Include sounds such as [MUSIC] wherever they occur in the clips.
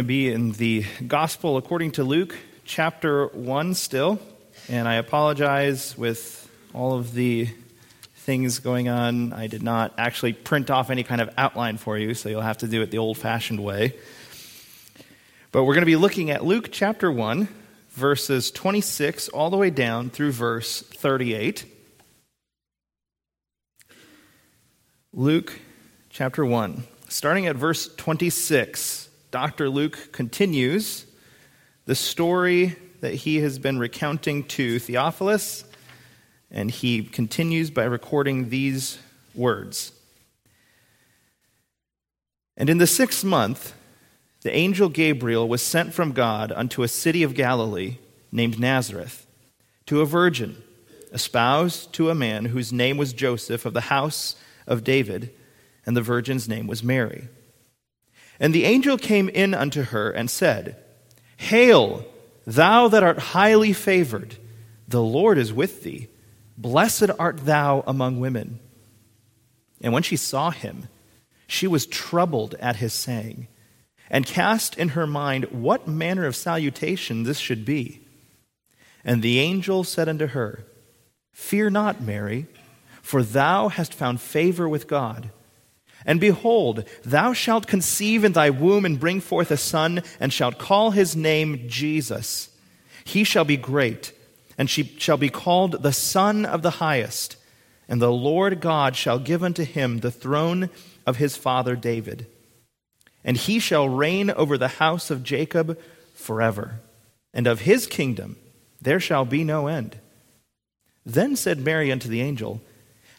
to be in the Gospel according to Luke, chapter 1 still. And I apologize with all of the things going on. I did not actually print off any kind of outline for you, so you'll have to do it the old fashioned way. But we're going to be looking at Luke chapter 1, verses 26 all the way down through verse 38. Luke chapter 1, starting at verse 26. Dr. Luke continues the story that he has been recounting to Theophilus, and he continues by recording these words. And in the sixth month, the angel Gabriel was sent from God unto a city of Galilee named Nazareth, to a virgin, espoused to a man whose name was Joseph of the house of David, and the virgin's name was Mary. And the angel came in unto her and said, Hail, thou that art highly favored, the Lord is with thee. Blessed art thou among women. And when she saw him, she was troubled at his saying, and cast in her mind what manner of salutation this should be. And the angel said unto her, Fear not, Mary, for thou hast found favor with God. And behold, thou shalt conceive in thy womb and bring forth a son, and shalt call his name Jesus. He shall be great, and she shall be called the Son of the Highest. And the Lord God shall give unto him the throne of his father David. And he shall reign over the house of Jacob forever. And of his kingdom there shall be no end. Then said Mary unto the angel,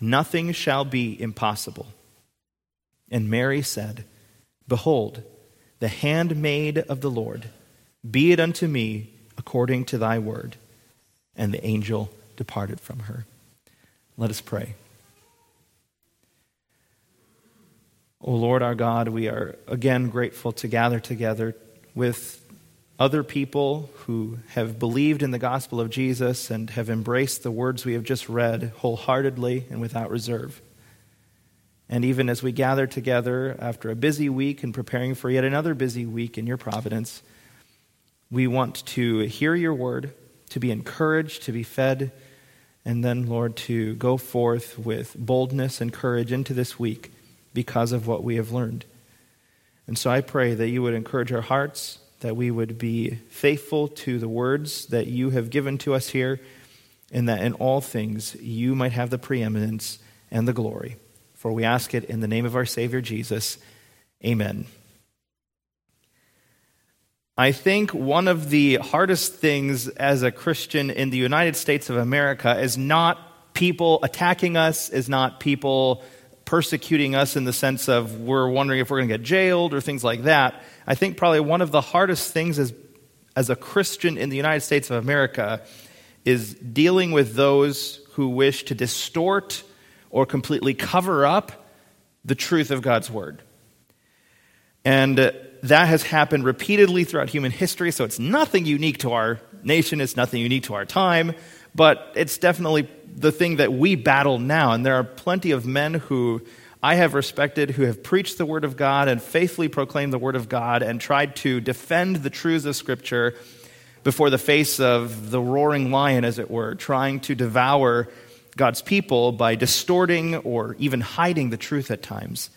Nothing shall be impossible. And Mary said, Behold, the handmaid of the Lord, be it unto me according to thy word. And the angel departed from her. Let us pray. O Lord our God, we are again grateful to gather together with other people who have believed in the gospel of Jesus and have embraced the words we have just read wholeheartedly and without reserve. And even as we gather together after a busy week and preparing for yet another busy week in your providence, we want to hear your word, to be encouraged, to be fed, and then, Lord, to go forth with boldness and courage into this week because of what we have learned. And so I pray that you would encourage our hearts that we would be faithful to the words that you have given to us here, and that in all things you might have the preeminence and the glory. For we ask it in the name of our Savior Jesus. Amen. I think one of the hardest things as a Christian in the United States of America is not people attacking us, is not people persecuting us in the sense of we're wondering if we're going to get jailed or things like that. I think probably one of the hardest things as, as a Christian in the United States of America is dealing with those who wish to distort or completely cover up the truth of God's Word. And uh, that has happened repeatedly throughout human history, so it's nothing unique to our nation, it's nothing unique to our time, but it's definitely the thing that we battle now. And there are plenty of men who I have respected who have preached the Word of God and faithfully proclaimed the Word of God and tried to defend the truths of Scripture before the face of the roaring lion, as it were, trying to devour God's people by distorting or even hiding the truth at times.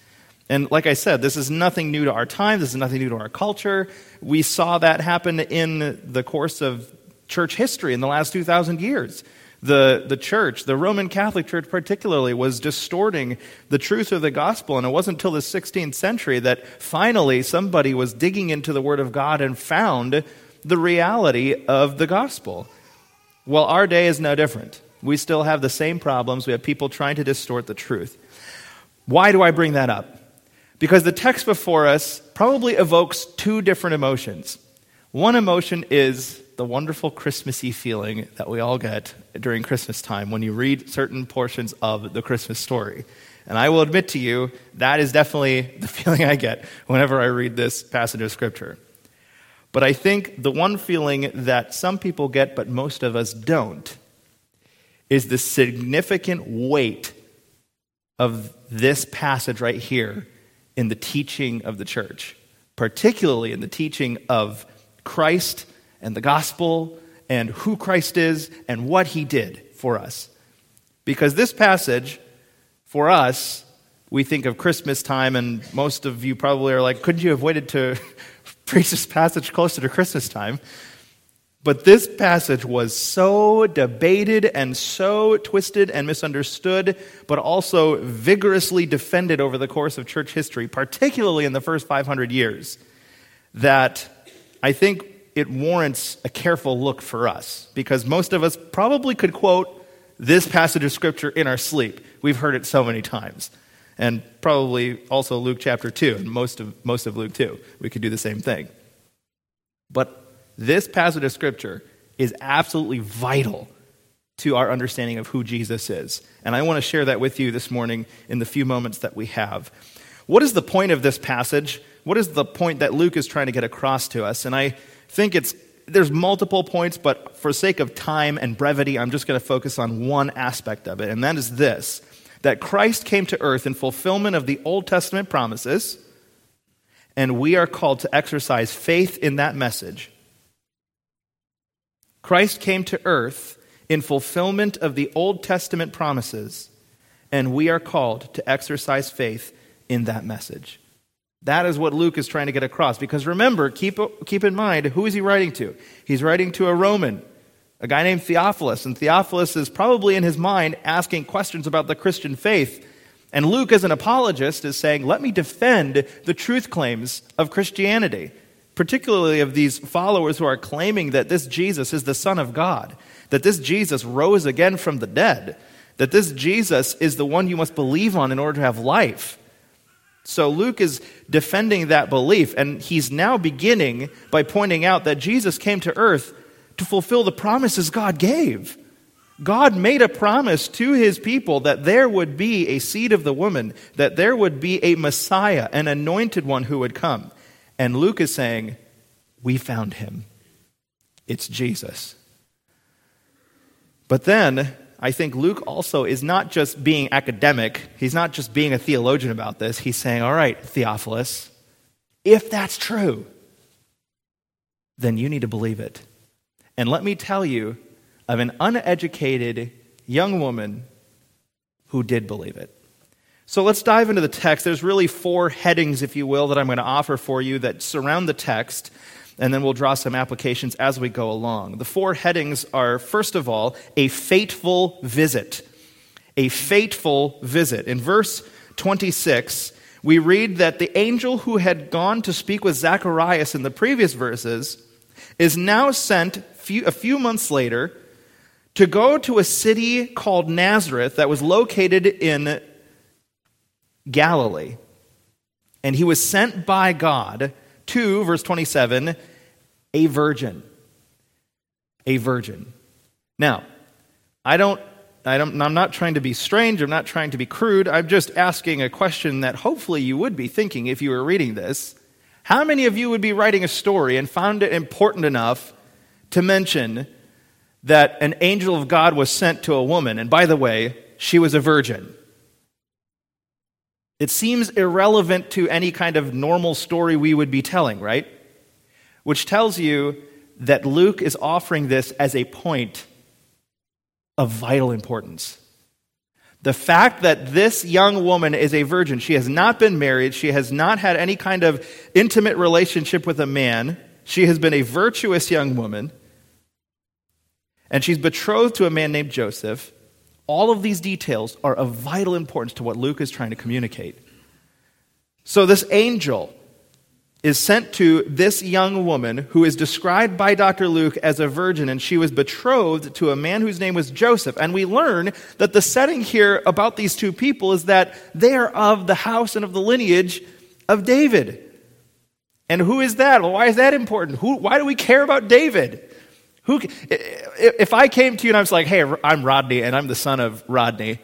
And like I said, this is nothing new to our time. This is nothing new to our culture. We saw that happen in the course of church history in the last 2,000 years. The, the church, the Roman Catholic Church particularly, was distorting the truth of the gospel. And it wasn't until the 16th century that finally somebody was digging into the Word of God and found the reality of the gospel. Well, our day is no different. We still have the same problems. We have people trying to distort the truth. Why do I bring that up? Because the text before us probably evokes two different emotions. One emotion is the wonderful Christmassy feeling that we all get during Christmas time when you read certain portions of the Christmas story. And I will admit to you, that is definitely the [LAUGHS] feeling I get whenever I read this passage of Scripture. But I think the one feeling that some people get, but most of us don't, is the significant weight of this passage right here in the teaching of the church, particularly in the teaching of Christ and the gospel and who Christ is and what he did for us. Because this passage, for us, we think of Christmas time, and most of you probably are like, couldn't you have waited to [LAUGHS] preach this passage closer to Christmas time? But this passage was so debated and so twisted and misunderstood, but also vigorously defended over the course of church history, particularly in the first 500 years, that I think it warrants a careful look for us. Because most of us probably could quote this passage of Scripture in our sleep. We've heard it so many times. And probably also Luke chapter 2, and most of, most of Luke 2. We could do the same thing. But this passage of Scripture is absolutely vital to our understanding of who Jesus is. And I want to share that with you this morning in the few moments that we have. What is the point of this passage? What is the point that Luke is trying to get across to us? And I think it's there's multiple points, but for sake of time and brevity, I'm just going to focus on one aspect of it, and that is this that Christ came to earth in fulfillment of the Old Testament promises, and we are called to exercise faith in that message Christ came to earth in fulfillment of the Old Testament promises, and we are called to exercise faith in that message. That is what Luke is trying to get across. Because remember, keep, keep in mind, who is he writing to? He's writing to a Roman, a guy named Theophilus. And Theophilus is probably in his mind asking questions about the Christian faith. And Luke, as an apologist, is saying, let me defend the truth claims of Christianity particularly of these followers who are claiming that this Jesus is the Son of God, that this Jesus rose again from the dead, that this Jesus is the one you must believe on in order to have life. So Luke is defending that belief, and he's now beginning by pointing out that Jesus came to earth to fulfill the promises God gave. God made a promise to his people that there would be a seed of the woman, that there would be a Messiah, an anointed one who would come. And Luke is saying, We found him. It's Jesus. But then, I think Luke also is not just being academic, he's not just being a theologian about this. He's saying, All right, Theophilus, if that's true, then you need to believe it. And let me tell you of an uneducated young woman who did believe it. So let's dive into the text. There's really four headings, if you will, that I'm going to offer for you that surround the text, and then we'll draw some applications as we go along. The four headings are, first of all, a fateful visit. A fateful visit. In verse 26, we read that the angel who had gone to speak with Zacharias in the previous verses is now sent a few months later to go to a city called Nazareth that was located in Galilee. And he was sent by God to, verse 27, a virgin. A virgin. Now, I don't, I don't, I'm not trying to be strange. I'm not trying to be crude. I'm just asking a question that hopefully you would be thinking if you were reading this. How many of you would be writing a story and found it important enough to mention that an angel of God was sent to a woman? And by the way, she was a virgin. It seems irrelevant to any kind of normal story we would be telling, right? Which tells you that Luke is offering this as a point of vital importance. The fact that this young woman is a virgin, she has not been married, she has not had any kind of intimate relationship with a man, she has been a virtuous young woman, and she's betrothed to a man named Joseph. All of these details are of vital importance to what Luke is trying to communicate. So, this angel is sent to this young woman who is described by Dr. Luke as a virgin, and she was betrothed to a man whose name was Joseph. And we learn that the setting here about these two people is that they are of the house and of the lineage of David. And who is that? Why is that important? Who, why do we care about David? Who, if I came to you and I was like, hey, I'm Rodney and I'm the son of Rodney,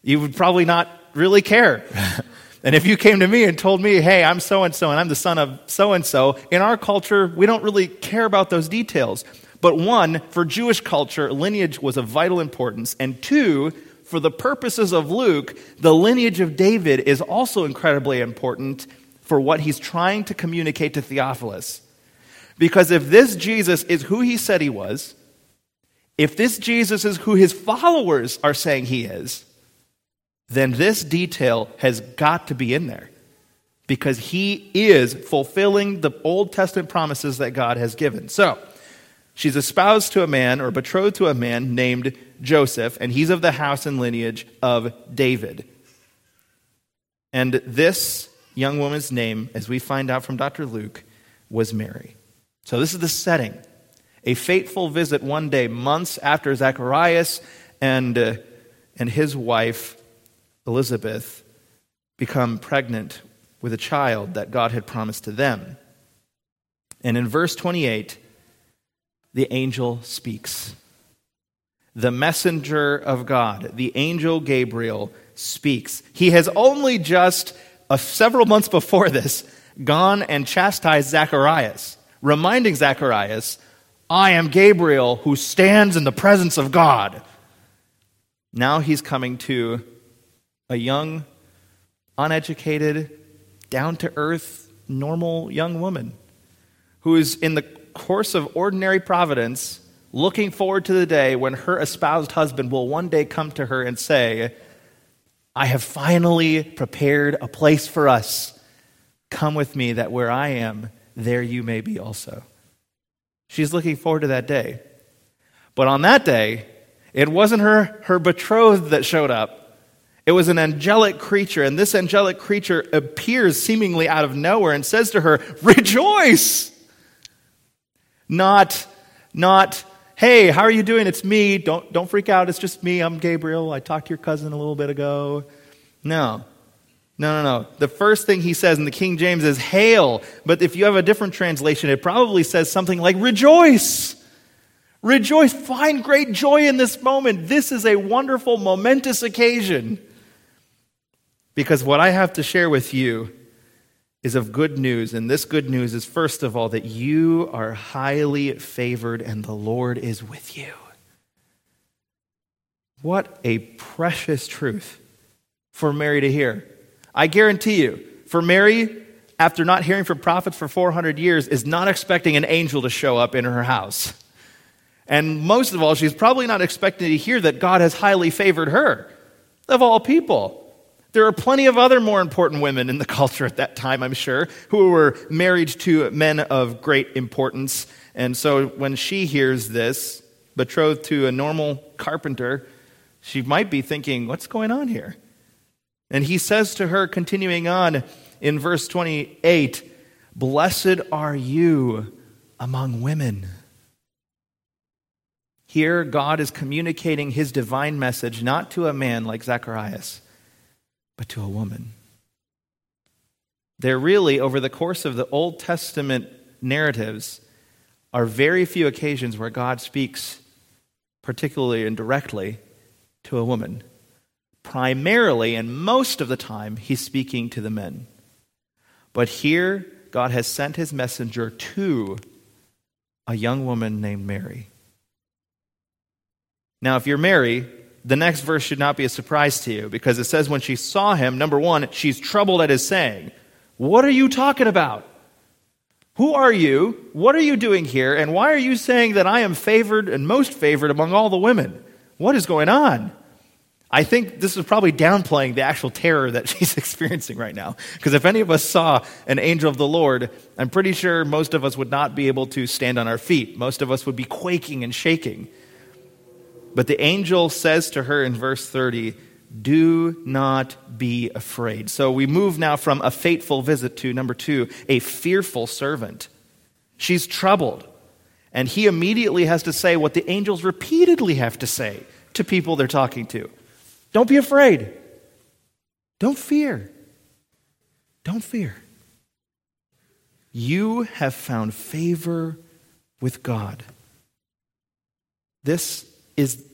you would probably not really care. [LAUGHS] and if you came to me and told me, hey, I'm so and so and I'm the son of so and so, in our culture, we don't really care about those details. But one, for Jewish culture, lineage was of vital importance. And two, for the purposes of Luke, the lineage of David is also incredibly important for what he's trying to communicate to Theophilus. Because if this Jesus is who he said he was, if this Jesus is who his followers are saying he is, then this detail has got to be in there. Because he is fulfilling the Old Testament promises that God has given. So, she's espoused to a man or betrothed to a man named Joseph, and he's of the house and lineage of David. And this young woman's name, as we find out from Dr. Luke, was Mary. So this is the setting. A fateful visit one day, months after Zacharias and, uh, and his wife, Elizabeth, become pregnant with a child that God had promised to them. And in verse 28, the angel speaks. The messenger of God, the angel Gabriel, speaks. He has only just, uh, several months before this, gone and chastised Zacharias reminding Zacharias, I am Gabriel who stands in the presence of God. Now he's coming to a young, uneducated, down to earth, normal young woman who is in the course of ordinary providence looking forward to the day when her espoused husband will one day come to her and say, I have finally prepared a place for us. Come with me that where I am, there you may be also. She's looking forward to that day. But on that day, it wasn't her, her betrothed that showed up. It was an angelic creature, and this angelic creature appears seemingly out of nowhere and says to her, Rejoice! Not, not, hey, how are you doing? It's me. Don't, don't freak out. It's just me. I'm Gabriel. I talked to your cousin a little bit ago. No. No, no, no. The first thing he says in the King James is hail. But if you have a different translation, it probably says something like rejoice. Rejoice. Find great joy in this moment. This is a wonderful, momentous occasion. Because what I have to share with you is of good news. And this good news is, first of all, that you are highly favored and the Lord is with you. What a precious truth for Mary to hear. I guarantee you, for Mary, after not hearing from prophets for 400 years, is not expecting an angel to show up in her house. And most of all, she's probably not expecting to hear that God has highly favored her, of all people. There are plenty of other more important women in the [LAUGHS] culture at that time, I'm sure, who were married to men of great importance. And so when she hears this, betrothed to a normal carpenter, she might be thinking, what's going on here? And he says to her, continuing on in verse 28, Blessed are you among women. Here, God is communicating his divine message not to a man like Zacharias, but to a woman. There really, over the course of the Old Testament narratives, are very few occasions where God speaks, particularly and directly, to a woman primarily and most of the time, he's speaking to the men. But here, God has sent his messenger to a young woman named Mary. Now, if you're Mary, the next verse should not be a surprise to you because it says when she saw him, number one, she's troubled at his saying. What are you talking about? Who are you? What are you doing here? And why are you saying that I am favored and most favored among all the women? What is going on? I think this is probably downplaying the actual terror that [LAUGHS] she's experiencing right now. Because if any of us saw an angel of the Lord, I'm pretty sure most of us would not be able to stand on our feet. Most of us would be quaking and shaking. But the angel says to her in verse 30, Do not be afraid. So we move now from a fateful visit to number two, a fearful servant. She's troubled. And he immediately has to say what the angels repeatedly have to say to people they're talking to. Don't be afraid. Don't fear. Don't fear. You have found favor with God. This is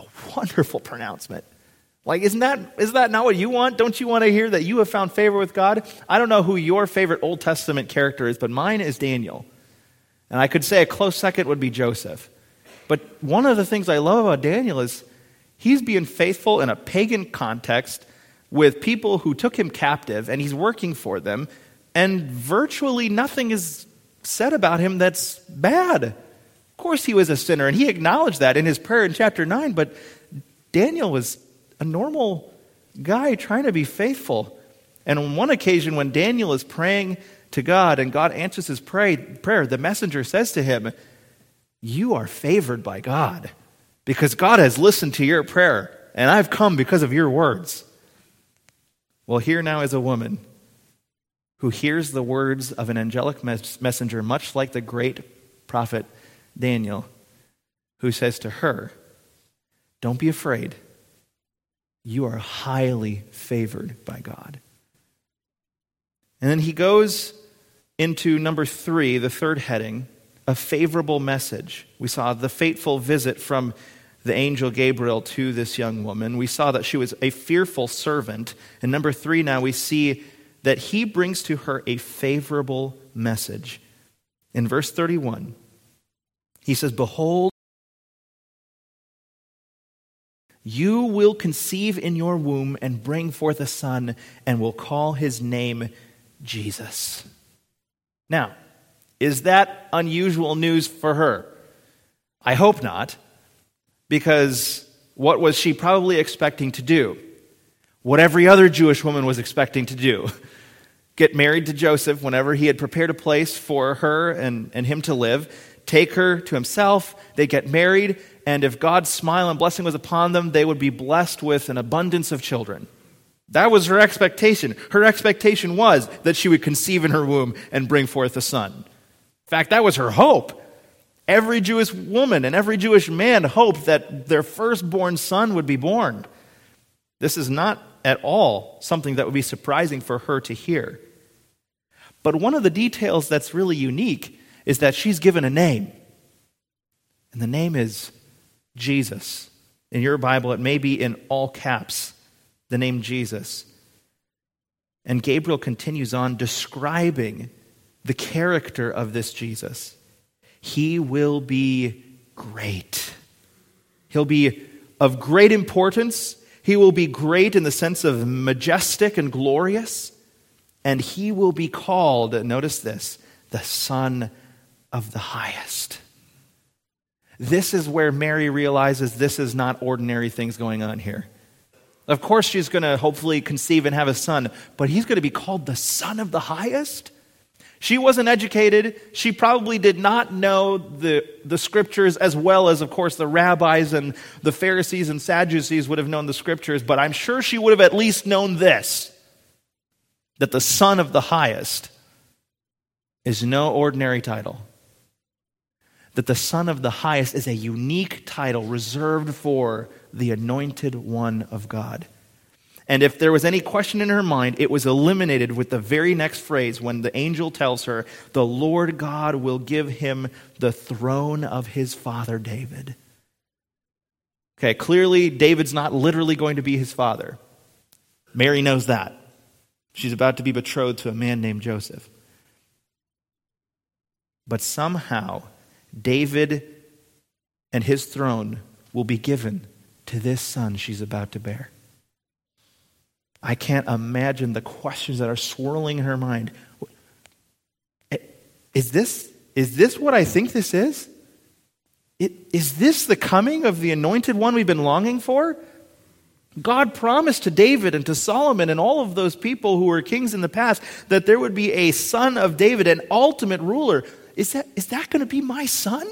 a wonderful pronouncement. Like, isn't that, isn't that not what you want? Don't you want to hear that you have found favor with God? I don't know who your favorite Old Testament character is, but mine is Daniel. And I could say a close second would be Joseph. But one of the things I love about Daniel is he's being faithful in a pagan context with people who took him captive, and he's working for them, and virtually nothing is said about him that's bad. Of course, he was a sinner, and he acknowledged that in his prayer in chapter 9, but Daniel was a normal guy trying to be faithful. And on one occasion, when Daniel is praying to God and God answers his pray, prayer, the messenger says to him, You are favored by God because God has listened to your prayer, and I've come because of your words. Well, here now is a woman who hears the words of an angelic mes- messenger, much like the great prophet Daniel, who says to her, Don't be afraid you are highly favored by God. And then he goes into number three, the third heading, a favorable message. We saw the fateful visit from the angel Gabriel to this young woman. We saw that she was a fearful servant. And number three, now we see that he brings to her a favorable message. In verse 31, he says, Behold, You will conceive in your womb and bring forth a son, and will call his name Jesus. Now, is that unusual news for her? I hope not, because what was she probably expecting to do? What every other Jewish woman was expecting to do [LAUGHS] get married to Joseph whenever he had prepared a place for her and, and him to live, take her to himself, they get married, and if God's smile and blessing was upon them, they would be blessed with an abundance of children. That was her expectation. Her expectation was that she would conceive in her womb and bring forth a son. In fact, that was her hope. Every Jewish woman and every Jewish man hoped that their firstborn son would be born. This is not at all something that would be surprising for her to hear. But one of the details that's really unique is that she's given a name. And the name is Jesus. In your Bible, it may be in all caps, the name Jesus. And Gabriel continues on describing the character of this Jesus. He will be great. He'll be of great importance. He will be great in the sense of majestic and glorious. And he will be called, notice this, the Son of the Highest. This is where Mary realizes this is not ordinary things going on here. Of course, she's going to hopefully conceive and have a son, but he's going to be called the Son of the Highest? She wasn't educated. She probably did not know the, the scriptures as well as, of course, the rabbis and the Pharisees and Sadducees would have known the scriptures, but I'm sure she would have at least known this that the Son of the Highest is no ordinary title that the Son of the Highest is a unique title reserved for the anointed one of God. And if there was any question in her mind, it was eliminated with the very next phrase when the angel tells her, The Lord God will give him the throne of his father David. Okay, clearly, David's not literally going to be his father. Mary knows that. She's about to be betrothed to a man named Joseph. But somehow, David and his throne will be given to this son she's about to bear. I can't imagine the questions that are swirling in her mind. Eh, is this, is this what I think this is? Is this the coming of the anointed one we've been longing for? God promised to David and to Solomon and all of those people who were kings in the past that there would be a son of David, an ultimate ruler is that, is that going to be my son?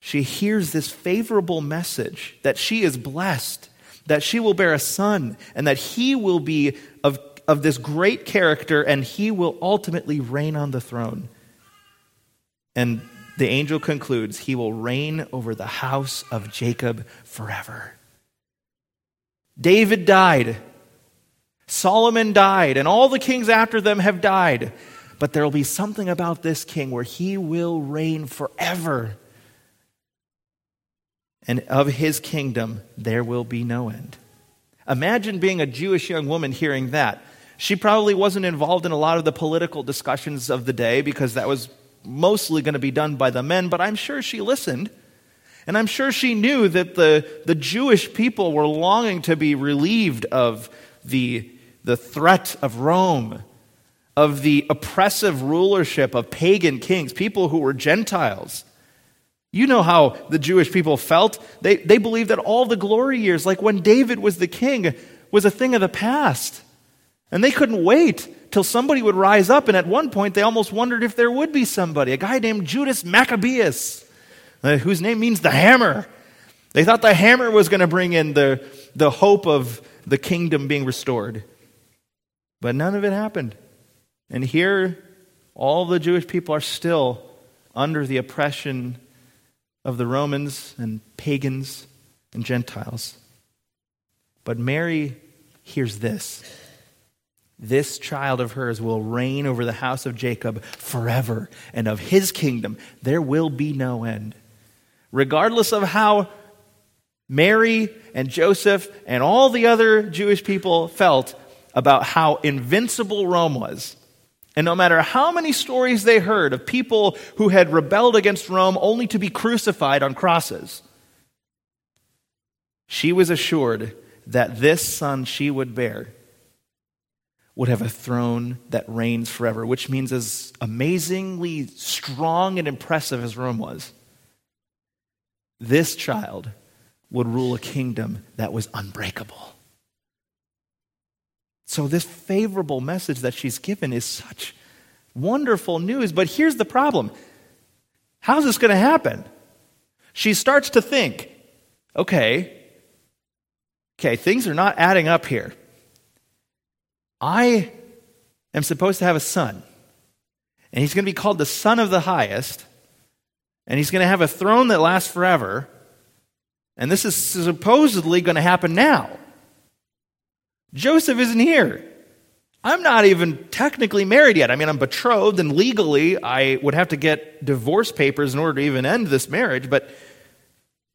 She hears this favorable message that she is blessed, that she will bear a son, and that he will be of, of this great character, and he will ultimately reign on the throne. And the angel concludes, He will reign over the house of Jacob forever. David died. Solomon died, and all the kings after them have died. But there will be something about this king where he will reign forever. And of his kingdom there will be no end. Imagine being a Jewish young woman hearing that. She probably wasn't involved in a lot of the political discussions of the day because that was mostly going to be done by the men, but I'm sure she listened. And I'm sure she knew that the, the Jewish people were longing to be relieved of the, the threat of Rome, of the oppressive rulership of pagan kings, people who were Gentiles. You know how the Jewish people felt. They, they believed that all the glory years, like when David was the king, was a thing of the past. And they couldn't wait till somebody would rise up. And at one point, they almost wondered if there would be somebody, a guy named Judas Maccabeus, uh, whose name means the hammer. They thought the hammer was going to bring in the, the hope of the kingdom being restored. But none of it happened. And here, all the Jewish people are still under the oppression of the Romans and pagans and Gentiles. But Mary hears this this child of hers will reign over the house of Jacob forever, and of his kingdom there will be no end. Regardless of how Mary and Joseph and all the other Jewish people felt about how invincible Rome was, and no matter how many stories they heard of people who had rebelled against Rome only to be crucified on crosses, she was assured that this son she would bear would have a throne that reigns forever, which means as amazingly strong and impressive as Rome was, this child would rule a kingdom that was unbreakable. So, this favorable message that she's given is such wonderful news. But here's the problem how's this going to happen? She starts to think, okay, okay, things are not adding up here. I am supposed to have a son, and he's going to be called the Son of the Highest, and he's going to have a throne that lasts forever, and this is supposedly going to happen now. Joseph isn't here. I'm not even technically married yet. I mean, I'm betrothed, and legally, I would have to get divorce papers in order to even end this marriage, but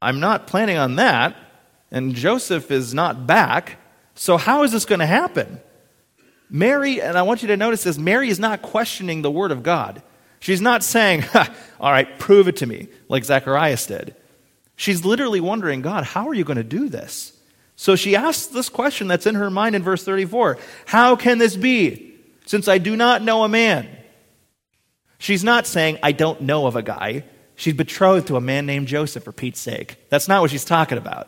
I'm not planning on that. And Joseph is not back. So, how is this going to happen? Mary, and I want you to notice this Mary is not questioning the word of God. She's not saying, All right, prove it to me, like Zacharias did. She's literally wondering, God, how are you going to do this? So she asks this question that's in her mind in verse 34 How can this be, since I do not know a man? She's not saying, I don't know of a guy. She's betrothed to a man named Joseph, for Pete's sake. That's not what she's talking about.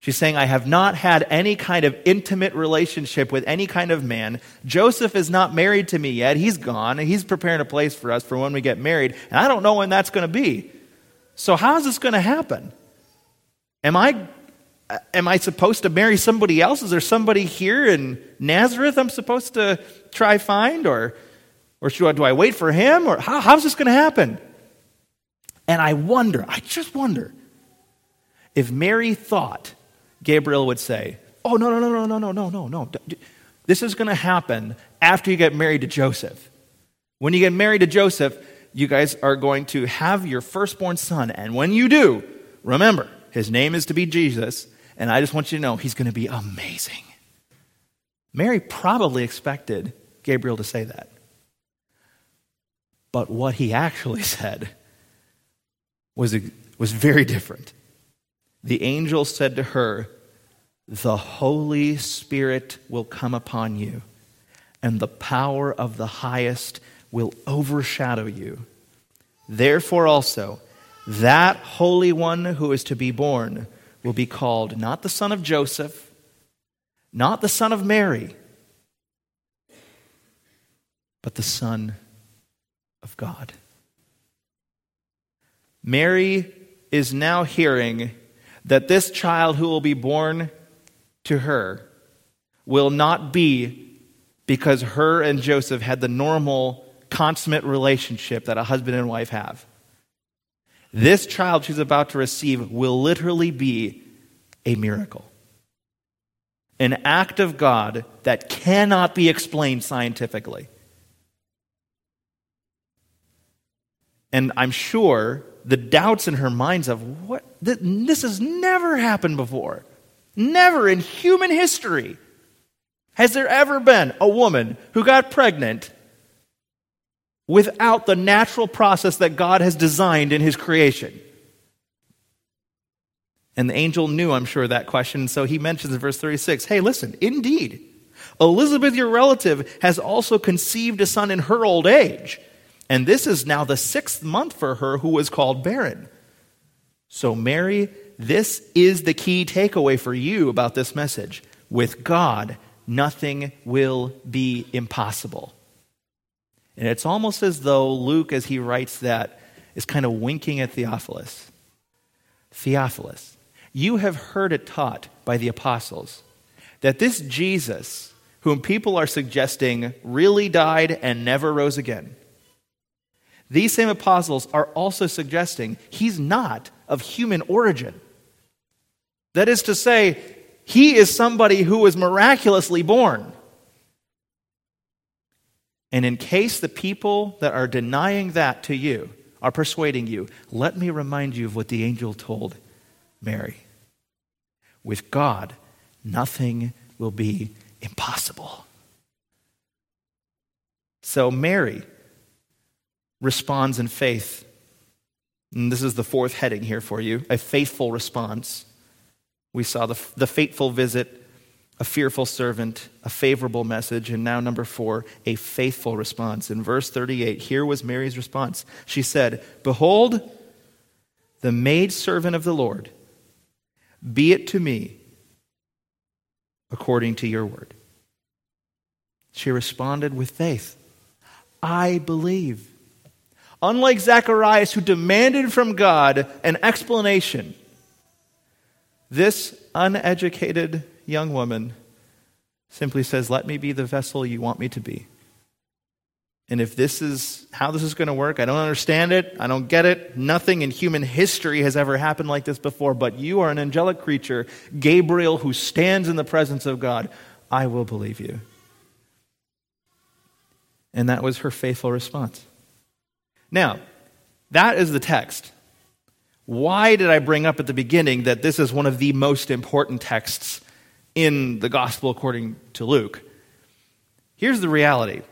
She's saying, I have not had any kind of intimate relationship with any kind of man. Joseph is not married to me yet. He's gone. He's preparing a place for us for when we get married. And I don't know when that's going to be. So, how is this going to happen? Am I Uh, am I supposed to marry somebody else? Is there somebody here in Nazareth I'm supposed to try find? Or, or should I, do I wait for him? Or how, how's this going to happen? And I wonder, I just wonder, if Mary thought Gabriel would say, Oh, no, no, no, no, no, no, no, no, no. This is going to happen after you get married to Joseph. When you get married to Joseph, you guys are going to have your firstborn son. And when you do, remember, his name is to be Jesus, and I just want you to know he's going to be amazing. Mary probably expected Gabriel to say that. But what he actually [LAUGHS] said was, was very different. The angel said to her, The Holy Spirit will come upon you, and the power of the highest will overshadow you. Therefore, also, that Holy One who is to be born will be called not the son of Joseph, not the son of Mary, but the Son of God. Mary is now hearing that this child who will be born to her will not be because her and Joseph had the normal, consummate relationship that a husband and wife have. This child she's about to receive will literally be a miracle. an act of God that cannot be explained scientifically. And I'm sure the doubts in her minds of what this has never happened before. Never in human history has there ever been a woman who got pregnant without the natural process that God has designed in his creation. And the angel knew, I'm sure, that question. So he mentions in verse 36 hey, listen, indeed, Elizabeth, your relative, has also conceived a son in her old age. And this is now the sixth month for her who was called barren. So, Mary, this is the key takeaway for you about this message. With God, nothing will be impossible. And it's almost as though Luke, as he writes that, is kind of winking at Theophilus. Theophilus, you have heard it taught by the apostles that this Jesus, whom people are suggesting really died and never rose again, these same apostles are also suggesting he's not of human origin. That is to say, he is somebody who was miraculously born. And in case the people that are denying that to you are persuading you, let me remind you of what the angel told Mary. With God, nothing will be impossible. So, Mary responds in faith. And this is the fourth heading here for you a faithful response. We saw the, the fateful visit a fearful servant, a favorable message, and now number four, a faithful response. In verse 38, here was Mary's response. She said, Behold, the maidservant of the Lord, be it to me according to your word. She responded with faith. I believe. Unlike Zacharias, who demanded from God an explanation, this uneducated young woman simply says, Let me be the vessel you want me to be. And if this is how this is going to work, I don't understand it. I don't get it. Nothing in human history has ever happened like this before. But you are an angelic creature, Gabriel, who stands in the presence of God. I will believe you. And that was her faithful response. Now, that is the text. Why did I bring up at the beginning that this is one of the most important texts in the gospel according to Luke. Here's the reality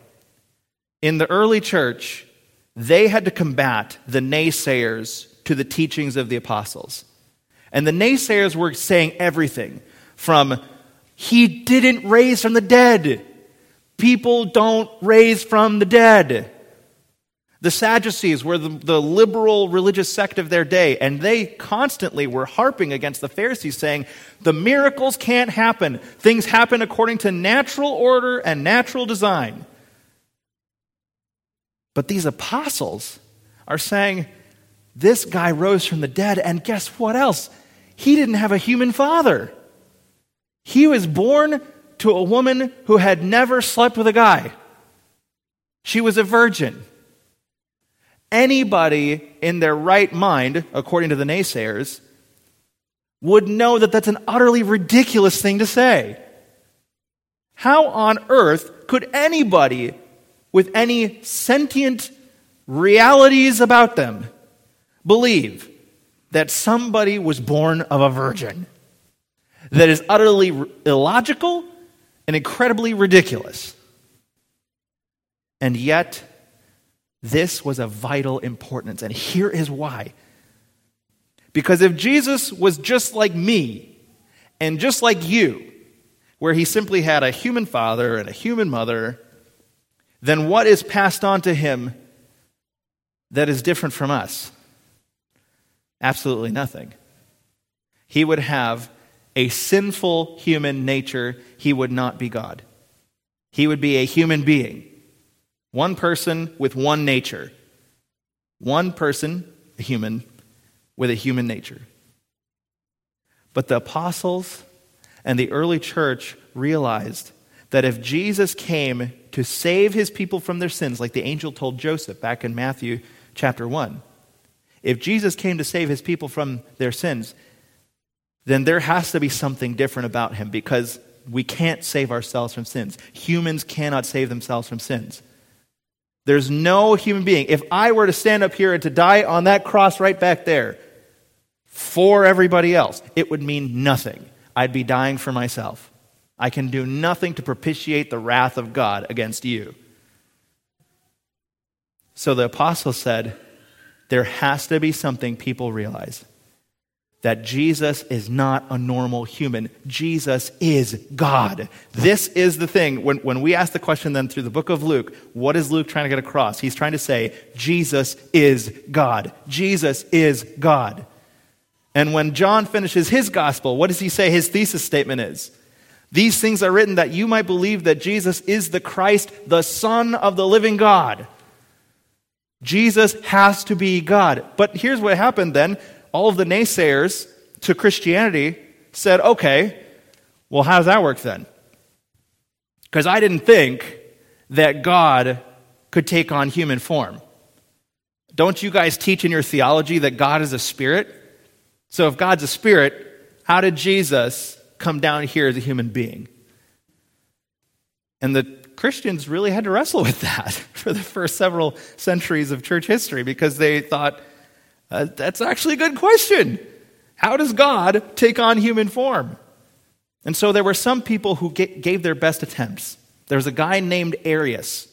in the early church, they had to combat the naysayers to the teachings of the apostles. And the naysayers were saying everything from, He didn't raise from the dead. People don't raise from the dead. The Sadducees were the, the, liberal religious sect of their day, and they constantly were harping against the Pharisees, saying, The miracles can't happen. Things happen according to natural order and natural design. But these apostles are saying, This guy rose from the dead, and guess what else? He didn't have a human father. He was born to a woman who had never slept with a guy, she was a virgin anybody in their right mind, according to the naysayers, would know that that's an utterly ridiculous thing to say. How on earth could anybody with any sentient realities about them believe that somebody was born of a virgin? That is utterly illogical and incredibly ridiculous. And yet, this was of vital importance. And here is why. Because if Jesus was just like me and just like you, where he simply had a human father and a human mother, then what is passed on to him that is different from us? Absolutely nothing. He would have a sinful human nature, he would not be God. He would be a human being. One person with one nature. One person, a human, with a human nature. But the apostles and the early church realized that if Jesus came to save his people from their sins, like the angel told Joseph back in Matthew chapter 1, if Jesus came to save his people from their sins, then there has to be something different about him because we can't save ourselves from sins. Humans cannot save themselves from sins. There's no human being. If I were to stand up here and to die on that cross right back there for everybody else, it would mean nothing. I'd be dying for myself. I can do nothing to propitiate the wrath of God against you. So the apostle said, there has to be something people realize that Jesus is not a normal human. Jesus is God. This is the thing. When, when we ask the question then through the book of Luke, what is Luke trying to get across? He's trying to say, Jesus is God. Jesus is God. And when John finishes his gospel, what does he say his thesis statement is? These things are written that you might believe that Jesus is the Christ, the Son of the living God. Jesus has to be God. But here's what happened then all of the naysayers to Christianity said, okay, well, how does that work then? Because I didn't think that God could take on human form. Don't you guys teach in your theology that God is a spirit? So if God's a spirit, how did Jesus come down here as a human being? And the Christians really had to wrestle with [LAUGHS] that for the first several centuries of church history because they thought, uh, that's actually a good question. How does God take on human form? And so there were some people who gave their best attempts. There was a guy named Arius.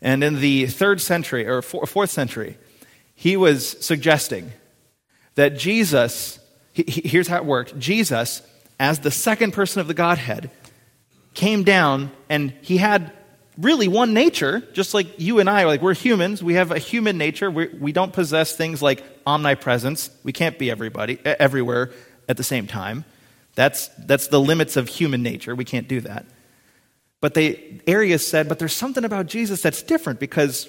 And in the third century, or fourth century, he was suggesting that Jesus, here's how it worked Jesus, as the second person of the Godhead, came down and he had really one nature, just like you and I, like we're humans, we have a human nature. We're, we do not possess things like omnipresence. We can't be everybody, everywhere at the same time. That's, that's the limits of human nature. We can't do that. But they, Arius said, but there's something about Jesus that's different because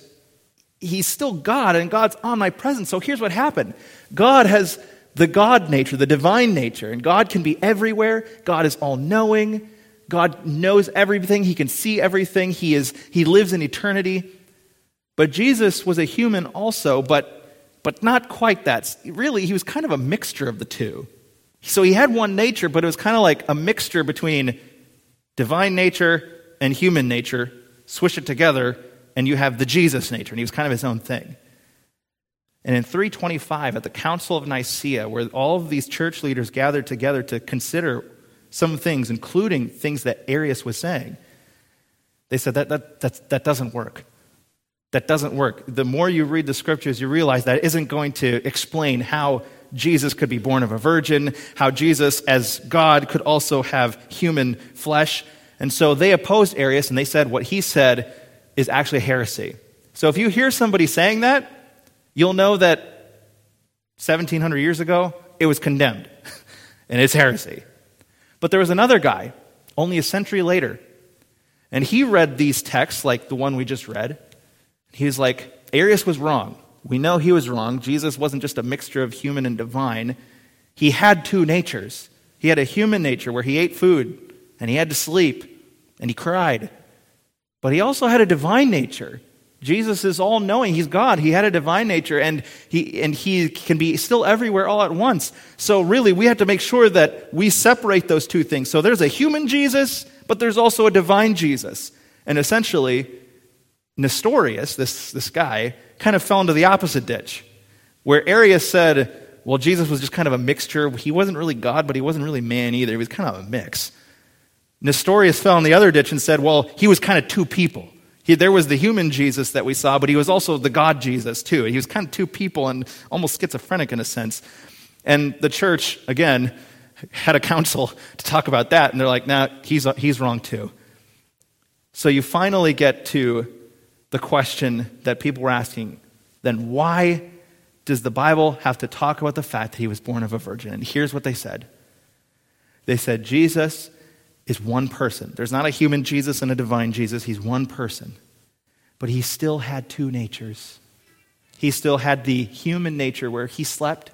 he's still God and God's omnipresent. So here's what happened God has the God nature, the divine nature, and God can be everywhere. God is all knowing. God knows everything. He can see everything. He, is, he lives in eternity. But Jesus was a human also, but, but not quite that. Really, he was kind of a mixture of the two. So he had one nature, but it was kind of like a mixture between divine nature and human nature. Swish it together, and you have the Jesus nature. And he was kind of his own thing. And in 325, at the Council of Nicaea, where all of these church leaders gathered together to consider some things, including things that Arius was saying, they said that, that, that, that doesn't work. That doesn't work. The more you read the scriptures, you realize that isn't going to explain how Jesus could be born of a virgin, how Jesus, as God, could also have human flesh. And so they opposed Arius and they said what he said is actually heresy. So if you hear somebody saying that, you'll know that 1700 years ago, it was condemned [LAUGHS] and it's heresy. But there was another guy, only a century later, and he read these texts like the one we just read. He's like, Arius was wrong. We know he was wrong. Jesus wasn't just a mixture of human and divine. He had two natures. He had a human nature where he ate food and he had to sleep and he cried. But he also had a divine nature Jesus is all knowing. He's God. He had a divine nature and he, and he can be still everywhere all at once. So, really, we have to make sure that we separate those two things. So, there's a human Jesus, but there's also a divine Jesus. And essentially, Nestorius, this, this guy, kind of fell into the opposite ditch, where Arius said, well, Jesus was just kind of a mixture. He wasn't really God, but he wasn't really man either. He was kind of a mix. Nestorius fell in the other ditch and said, well, he was kind of two people. He, there was the human Jesus that we saw, but he was also the God Jesus too. He was kind of two people and almost schizophrenic in a sense. And the church, again, had a council to talk about that, and they're like, nah, he's, he's wrong too. So you finally get to the question that people were asking then why does the Bible have to talk about the fact that he was born of a virgin? And here's what they said they said, Jesus is one person. There's not a human Jesus and a divine Jesus, he's one person. But he still had two natures. He still had the human nature where he slept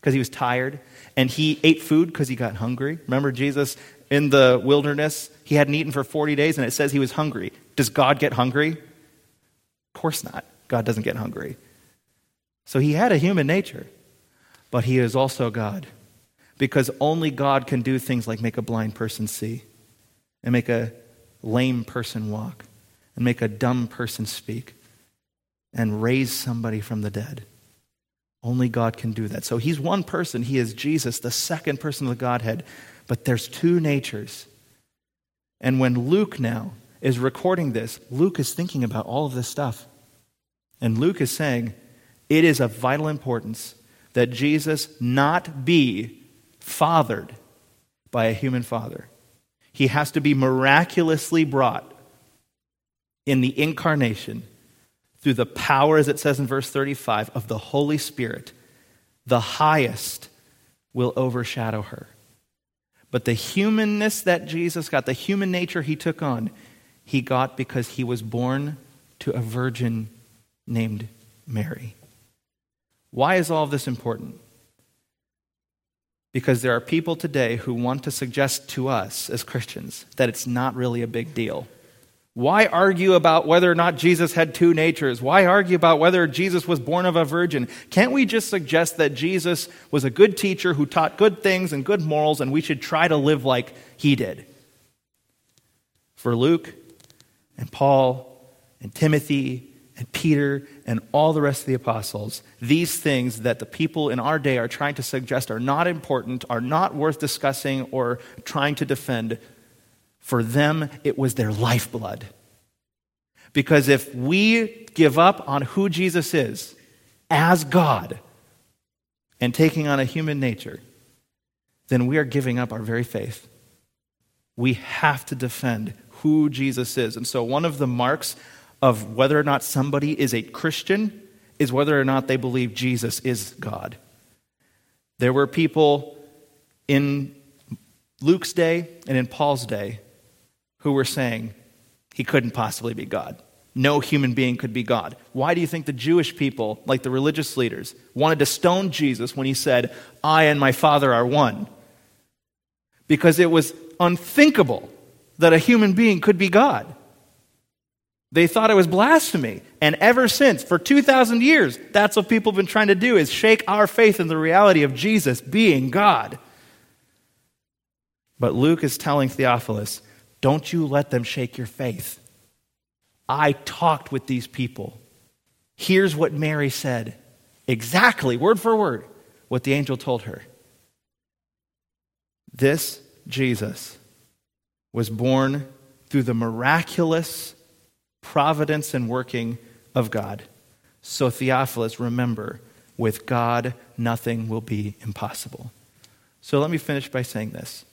because he was tired, and he ate food because he got hungry. Remember Jesus in the wilderness? He hadn't eaten for 40 days, and it says he was hungry. Does God get hungry? Of course not. God doesn't get hungry. So he had a human nature, but he is also God. Because only God can do things like make a blind person see, and make a lame person walk, and make a dumb person speak, and raise somebody from the dead. Only God can do that. So he's one person. He is Jesus, the second person of the Godhead. But there's two natures. And when Luke now is recording this, Luke is thinking about all of this stuff. And Luke is saying it is of vital importance that Jesus not be fathered by a human father. He has to be miraculously brought in the incarnation through the power, as it says in verse 35, of the Holy Spirit. The highest will overshadow her. But the humanness that Jesus got, the human nature he took on, he got because he was born to a virgin named Mary. Why is all of this important? Because there are people today who want to suggest to us as Christians that it's not really a big deal. Why argue about whether or not Jesus had two natures? Why argue about whether Jesus was born of a virgin? Can't we just suggest that Jesus was a good teacher who taught good things and good morals, and we should try to live like he did? For Luke and Paul and Timothy and Peter and all the rest of the apostles, these things that the people in our day are trying to suggest are not important, are not worth discussing or trying to defend, for them, it was their lifeblood. Because if we give up on who Jesus is as God and taking on a human nature, then we are giving up our very faith. We have to defend who Jesus is. And so, one of the marks of whether or not somebody is a Christian is whether or not they believe Jesus is God. There were people in Luke's day and in Paul's day who were saying he couldn't possibly be God. No human being could be God. Why do you think the Jewish people, like the religious leaders, wanted to stone Jesus when he said, I and my Father are one? Because it was unthinkable that a human being could be God. They thought it was blasphemy. And ever since, for 2,000 years, that's what people have been trying to do is shake our faith in the reality of Jesus being God. But Luke is telling Theophilus, don't you let them shake your faith. I talked with these people. Here's what Mary said exactly, word for word, what the angel told her. This Jesus was born through the miraculous providence and working of God. So, Theophilus, remember, with God, nothing will be impossible. So, let me finish by saying this.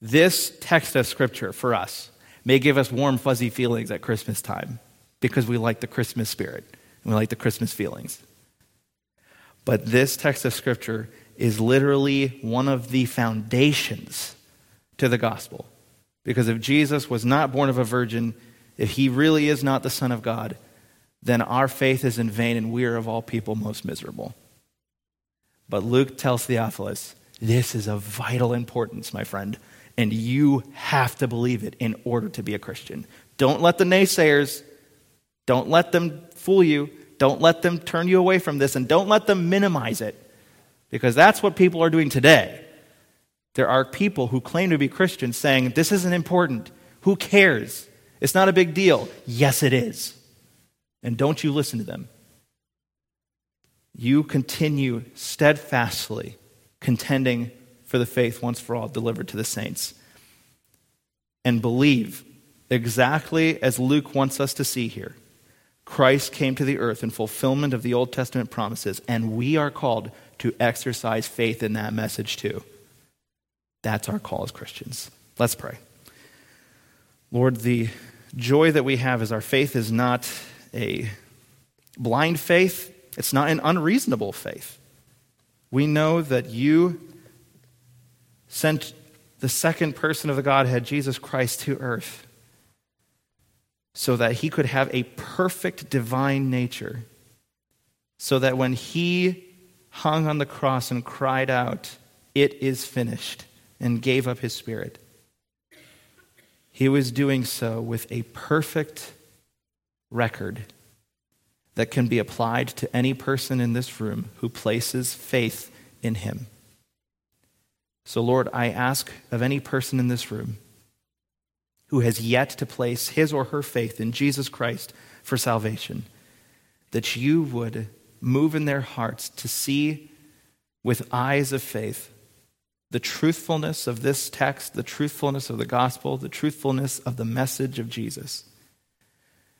This text of Scripture for us may give us warm, fuzzy feelings at Christmas time because we like the Christmas spirit and we like the Christmas feelings. But this text of Scripture is literally one of the foundations to the gospel. Because if Jesus was not born of a virgin, if he really is not the Son of God, then our faith is in vain and we are of all people most miserable. But Luke tells Theophilus, this is of vital importance, my friend, and you have to believe it in order to be a Christian. Don't let the naysayers, don't let them fool you, don't let them turn you away from this, and don't let them minimize it, because that's what people are doing today. There are people who claim to be Christians saying, This isn't important. Who cares? It's not a big deal. Yes, it is. And don't you listen to them. You continue steadfastly contending for the faith once for all delivered to the saints. And believe exactly as Luke wants us to see here. Christ came to the earth in fulfillment of the Old Testament promises, and we are called to exercise faith in that message too. That's our call as Christians. Let's pray. Lord, the joy that we have is our faith is not a blind faith, it's not an unreasonable faith. We know that you sent the second person of the Godhead, Jesus Christ, to earth so that he could have a perfect divine nature, so that when he hung on the cross and cried out, It is finished, and gave up his spirit. He was doing so with a perfect record that can be applied to any person in this room who places faith in him. So, Lord, I ask of any person in this room who has yet to place his or her faith in Jesus Christ for salvation, that you would move in their hearts to see with eyes of faith the truthfulness of this text, the truthfulness of the gospel, the truthfulness of the message of Jesus,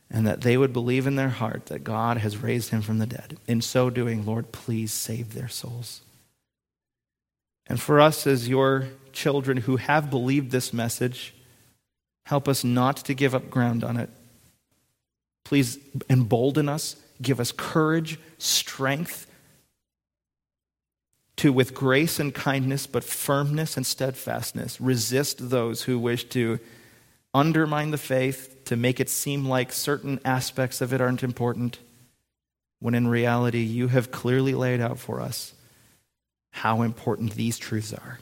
and that they would believe in their heart that God has raised him from the dead. In so doing, Lord, please save their souls. And for us as your children who have believed this message, help us not to give up ground on it. Please embolden us, give us courage, strength to, with grace and kindness, but firmness and steadfastness, resist those who wish to undermine the faith, to make it seem like certain aspects of it aren't important, when in reality you have clearly laid out for us how important these truths are.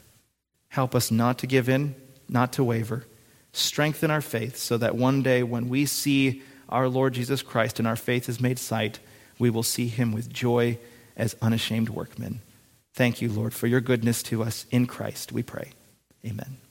Help us not to give in, not to waver. Strengthen our faith so that one day when we see our Lord Jesus Christ and our faith is made sight, we will see him with joy as unashamed workmen. Thank you, Lord, for your goodness to us in Christ, we pray. Amen.